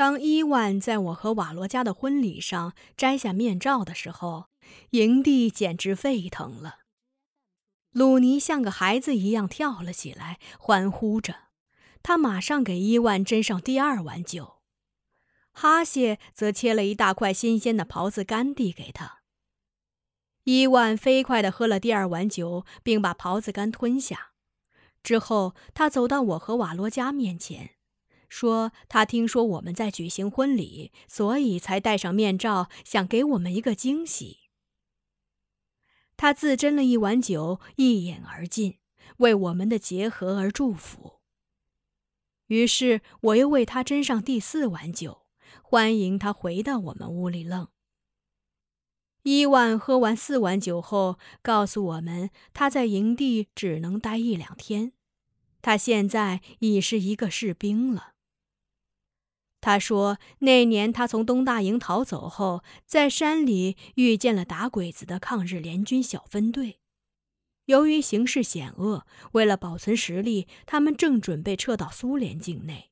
当伊万在我和瓦罗加的婚礼上摘下面罩的时候，营地简直沸腾了。鲁尼像个孩子一样跳了起来，欢呼着。他马上给伊万斟上第二碗酒，哈谢则切了一大块新鲜的狍子干递给他。伊万飞快地喝了第二碗酒，并把狍子干吞下。之后，他走到我和瓦罗加面前。说他听说我们在举行婚礼，所以才戴上面罩，想给我们一个惊喜。他自斟了一碗酒，一饮而尽，为我们的结合而祝福。于是我又为他斟上第四碗酒，欢迎他回到我们屋里愣。伊万喝完四碗酒后，告诉我们他在营地只能待一两天，他现在已是一个士兵了。他说：“那年他从东大营逃走后，在山里遇见了打鬼子的抗日联军小分队。由于形势险恶，为了保存实力，他们正准备撤到苏联境内。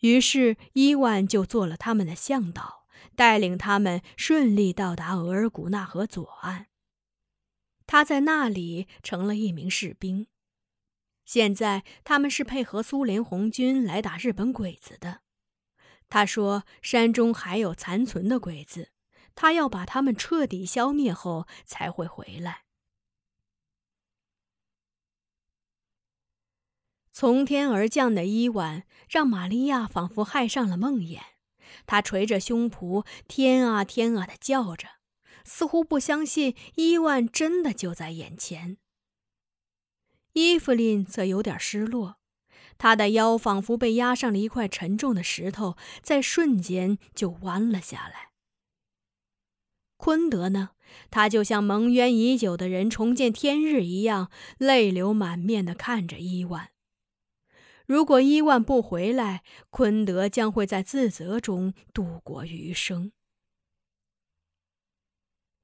于是伊万就做了他们的向导，带领他们顺利到达额尔古纳河左岸。他在那里成了一名士兵。现在他们是配合苏联红军来打日本鬼子的。”他说：“山中还有残存的鬼子，他要把他们彻底消灭后才会回来。”从天而降的伊万让玛利亚仿佛害上了梦魇，她捶着胸脯，天啊天啊的叫着，似乎不相信伊万真的就在眼前。伊芙琳则有点失落。他的腰仿佛被压上了一块沉重的石头，在瞬间就弯了下来。昆德呢？他就像蒙冤已久的人重见天日一样，泪流满面地看着伊万。如果伊万不回来，昆德将会在自责中度过余生。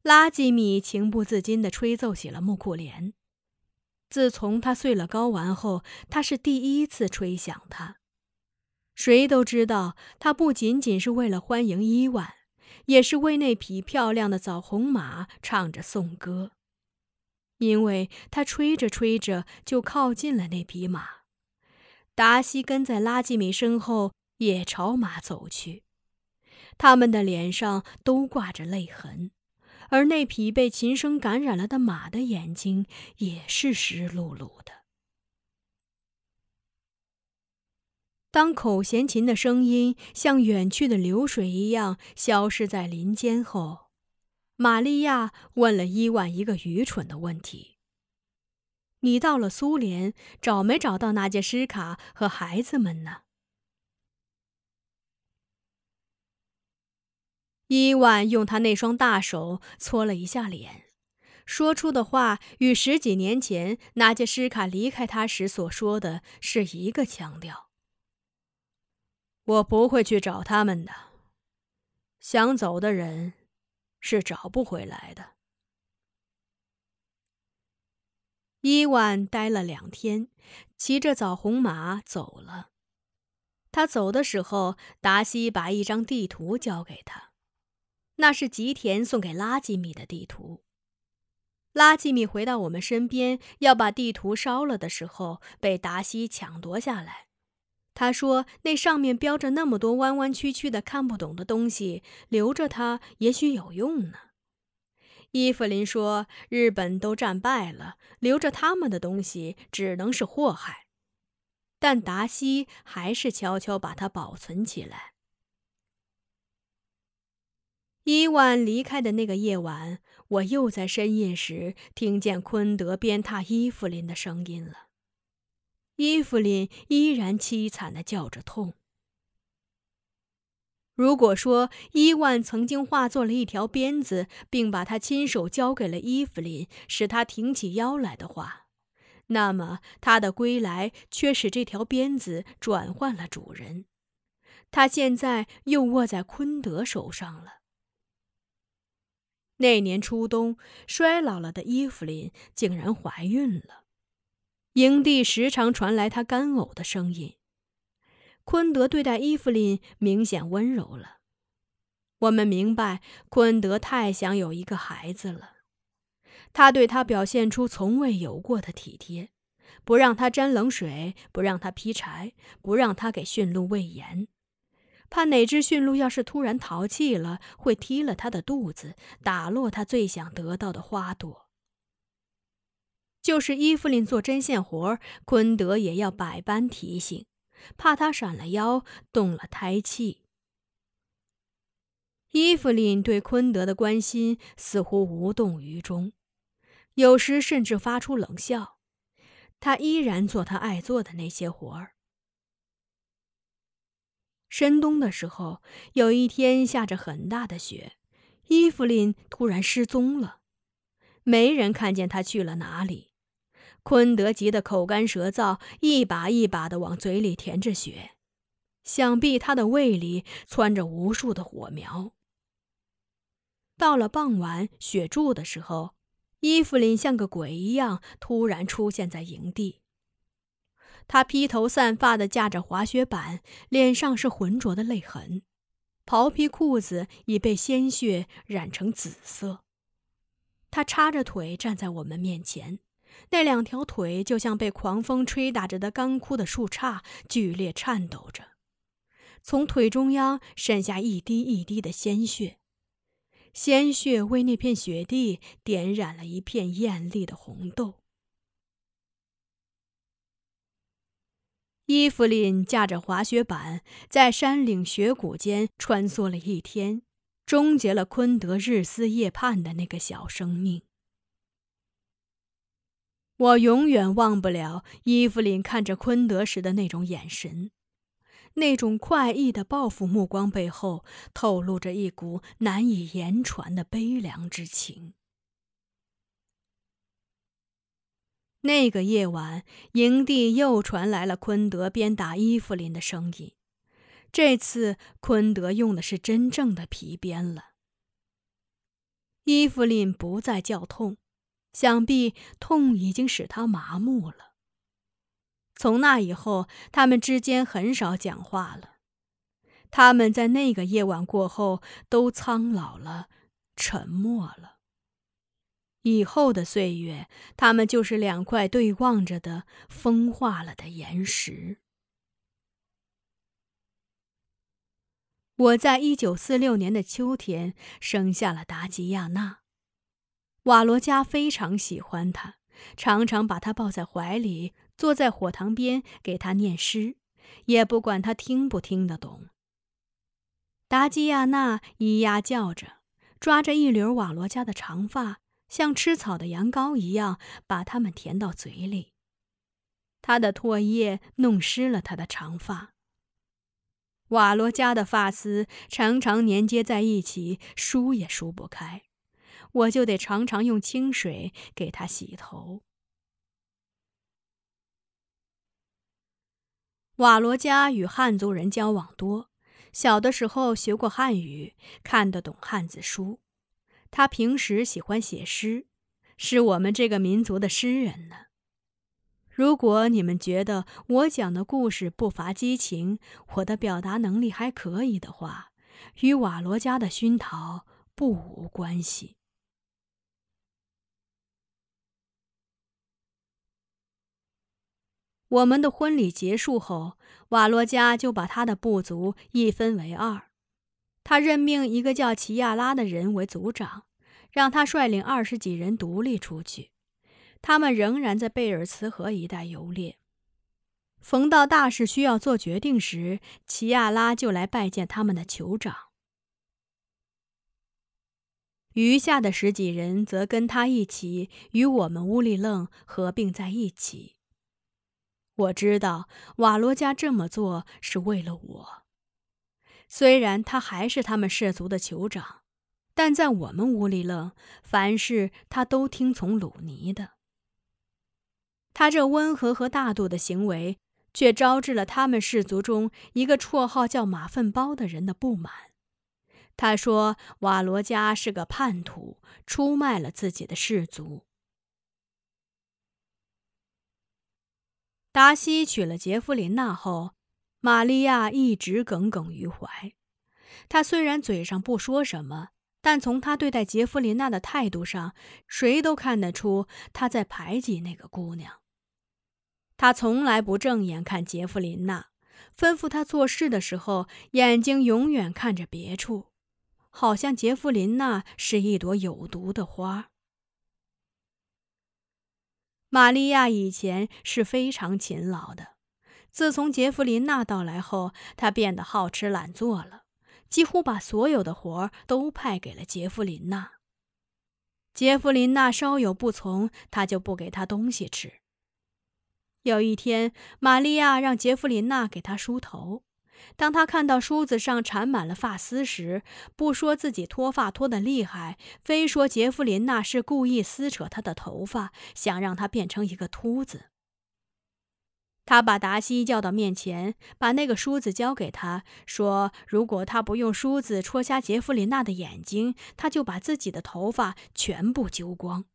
拉基米情不自禁地吹奏起了木库莲。自从他碎了睾丸后，他是第一次吹响它。谁都知道，他不仅仅是为了欢迎伊万，也是为那匹漂亮的枣红马唱着颂歌。因为他吹着吹着就靠近了那匹马，达西跟在拉基米身后也朝马走去，他们的脸上都挂着泪痕。而那匹被琴声感染了的马的眼睛也是湿漉漉的。当口弦琴的声音像远去的流水一样消失在林间后，玛利亚问了伊万一个愚蠢的问题：“你到了苏联，找没找到那杰什卡和孩子们呢？”伊万用他那双大手搓了一下脸，说出的话与十几年前纳杰什卡离开他时所说的是一个腔调：“我不会去找他们的。想走的人是找不回来的。”伊万待了两天，骑着枣红马走了。他走的时候，达西把一张地图交给他。那是吉田送给拉基米的地图。拉基米回到我们身边，要把地图烧了的时候，被达西抢夺下来。他说：“那上面标着那么多弯弯曲曲的看不懂的东西，留着它也许有用呢。”伊芙琳说：“日本都战败了，留着他们的东西只能是祸害。”但达西还是悄悄把它保存起来。伊万离开的那个夜晚，我又在深夜时听见昆德鞭挞伊芙琳的声音了。伊芙琳依然凄惨的叫着痛。如果说伊万曾经化作了一条鞭子，并把它亲手交给了伊芙琳，使她挺起腰来的话，那么他的归来却使这条鞭子转换了主人，他现在又握在昆德手上了。那年初冬，衰老了的伊芙琳竟然怀孕了。营地时常传来她干呕的声音。昆德对待伊芙琳明显温柔了。我们明白，昆德太想有一个孩子了。他对他表现出从未有过的体贴，不让他沾冷水，不让他劈柴，不让他给驯鹿喂盐，怕哪只驯鹿要是突然淘气了，会踢了他的肚子，打落他最想得到的花朵。就是伊芙琳做针线活，昆德也要百般提醒，怕他闪了腰，动了胎气。伊芙琳对昆德的关心似乎无动于衷，有时甚至发出冷笑。他依然做他爱做的那些活儿。深冬的时候，有一天下着很大的雪，伊芙琳突然失踪了，没人看见她去了哪里。昆德急得口干舌燥，一把一把的往嘴里填着雪，想必他的胃里窜着无数的火苗。到了傍晚，雪住的时候，伊芙琳像个鬼一样突然出现在营地。他披头散发的架着滑雪板，脸上是浑浊的泪痕，袍皮裤子已被鲜血染成紫色。他叉着腿站在我们面前，那两条腿就像被狂风吹打着的干枯的树杈，剧烈颤抖着，从腿中央渗下一滴一滴的鲜血。鲜血为那片雪地点染了一片艳丽的红豆。伊芙琳驾着滑雪板，在山岭雪谷间穿梭了一天，终结了昆德日思夜盼的那个小生命。我永远忘不了伊芙琳看着昆德时的那种眼神。那种快意的报复目光背后，透露着一股难以言传的悲凉之情。那个夜晚，营地又传来了昆德鞭打伊芙琳的声音。这次，昆德用的是真正的皮鞭了。伊芙琳不再叫痛，想必痛已经使她麻木了。从那以后，他们之间很少讲话了。他们在那个夜晚过后都苍老了，沉默了。以后的岁月，他们就是两块对望着的风化了的岩石。我在一九四六年的秋天生下了达吉亚娜，瓦罗加非常喜欢她，常常把她抱在怀里。坐在火塘边给他念诗，也不管他听不听得懂。达吉亚娜咿呀叫着，抓着一绺瓦罗加的长发，像吃草的羊羔一样把它们填到嘴里。他的唾液弄湿了他的长发。瓦罗加的发丝常常粘接在一起，梳也梳不开，我就得常常用清水给他洗头。瓦罗加与汉族人交往多，小的时候学过汉语，看得懂汉字书。他平时喜欢写诗，是我们这个民族的诗人呢。如果你们觉得我讲的故事不乏激情，我的表达能力还可以的话，与瓦罗加的熏陶不无关系。我们的婚礼结束后，瓦罗加就把他的部族一分为二。他任命一个叫齐亚拉的人为族长，让他率领二十几人独立出去。他们仍然在贝尔茨河一带游猎。逢到大事需要做决定时，齐亚拉就来拜见他们的酋长。余下的十几人则跟他一起与我们乌力楞合并在一起。我知道瓦罗加这么做是为了我。虽然他还是他们氏族的酋长，但在我们屋里愣，凡事他都听从鲁尼的。他这温和和大度的行为，却招致了他们氏族中一个绰号叫“马粪包”的人的不满。他说瓦罗加是个叛徒，出卖了自己的氏族。达西娶了杰弗琳娜后，玛利亚一直耿耿于怀。她虽然嘴上不说什么，但从她对待杰弗琳娜的态度上，谁都看得出她在排挤那个姑娘。他从来不正眼看杰弗琳娜，吩咐她做事的时候，眼睛永远看着别处，好像杰弗琳娜是一朵有毒的花。玛利亚以前是非常勤劳的，自从杰弗琳娜到来后，她变得好吃懒做了，几乎把所有的活都派给了杰弗琳娜。杰弗琳娜稍有不从，她就不给她东西吃。有一天，玛利亚让杰弗琳娜给她梳头。当她看到梳子上缠满了发丝时，不说自己脱发脱得厉害，非说杰弗琳娜是故意撕扯她的头发，想让她变成一个秃子。他把达西叫到面前，把那个梳子交给他，说：“如果他不用梳子戳瞎杰弗琳娜的眼睛，他就把自己的头发全部揪光。”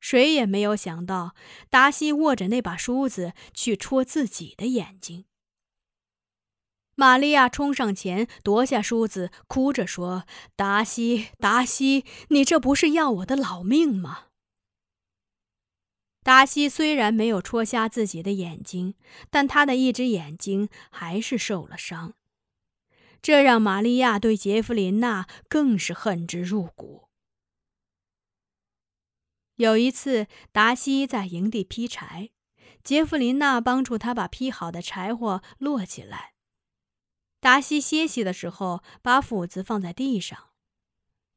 谁也没有想到，达西握着那把梳子去戳自己的眼睛。玛利亚冲上前夺下梳子，哭着说：“达西，达西，你这不是要我的老命吗？”达西虽然没有戳瞎自己的眼睛，但他的一只眼睛还是受了伤，这让玛利亚对杰弗琳娜更是恨之入骨。有一次，达西在营地劈柴，杰弗琳娜帮助他把劈好的柴火摞起来。达西歇息的时候，把斧子放在地上，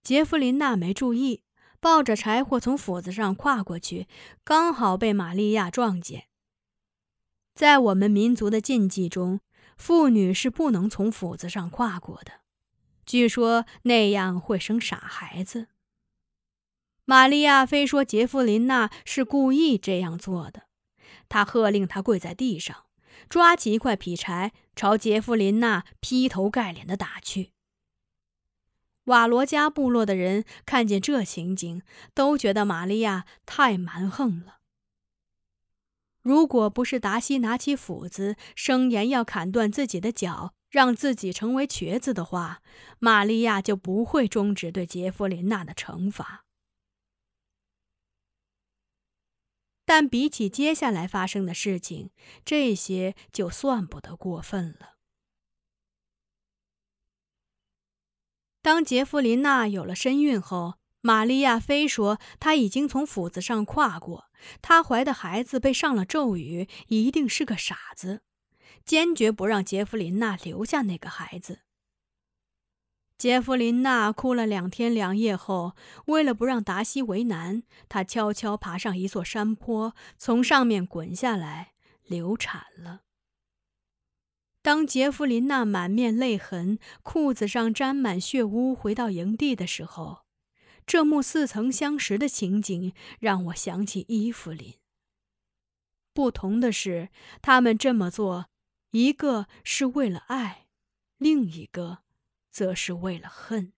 杰弗琳娜没注意，抱着柴火从斧子上跨过去，刚好被玛利亚撞见。在我们民族的禁忌中，妇女是不能从斧子上跨过的，据说那样会生傻孩子。玛利亚非说杰弗琳娜是故意这样做的，她喝令他跪在地上，抓起一块劈柴，朝杰弗琳娜劈头盖脸的打去。瓦罗加部落的人看见这情景，都觉得玛利亚太蛮横了。如果不是达西拿起斧子，声言要砍断自己的脚，让自己成为瘸子的话，玛利亚就不会终止对杰弗琳娜的惩罚。但比起接下来发生的事情，这些就算不得过分了。当杰弗琳娜有了身孕后，玛利亚非说她已经从斧子上跨过，她怀的孩子被上了咒语，一定是个傻子，坚决不让杰弗琳娜留下那个孩子。杰弗琳娜哭了两天两夜后，为了不让达西为难，她悄悄爬上一座山坡，从上面滚下来，流产了。当杰弗琳娜满面泪痕、裤子上沾满血污回到营地的时候，这幕似曾相识的情景让我想起伊芙琳。不同的是，他们这么做，一个是为了爱，另一个。则是为了恨。